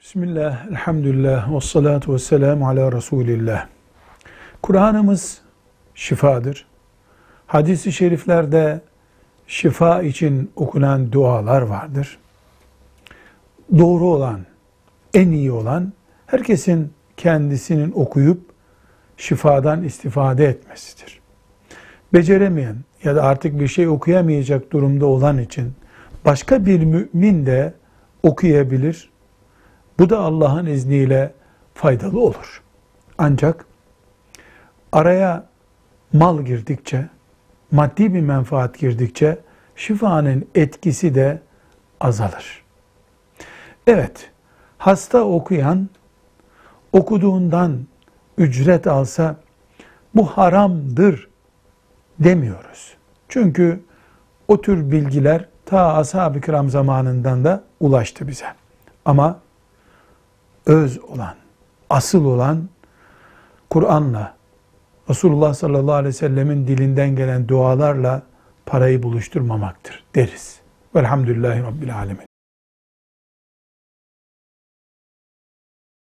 Bismillah, elhamdülillah, ve salatu ve selamu ala Resulillah. Kur'an'ımız şifadır. Hadis-i şeriflerde şifa için okunan dualar vardır. Doğru olan, en iyi olan, herkesin kendisinin okuyup şifadan istifade etmesidir. Beceremeyen ya da artık bir şey okuyamayacak durumda olan için başka bir mümin de okuyabilir, bu da Allah'ın izniyle faydalı olur. Ancak araya mal girdikçe, maddi bir menfaat girdikçe şifanın etkisi de azalır. Evet, hasta okuyan okuduğundan ücret alsa bu haramdır demiyoruz. Çünkü o tür bilgiler ta ashab-ı kiram zamanından da ulaştı bize. Ama öz olan, asıl olan Kur'an'la, Resulullah sallallahu aleyhi ve sellemin dilinden gelen dualarla parayı buluşturmamaktır deriz. Velhamdülillahi Rabbil Alemin.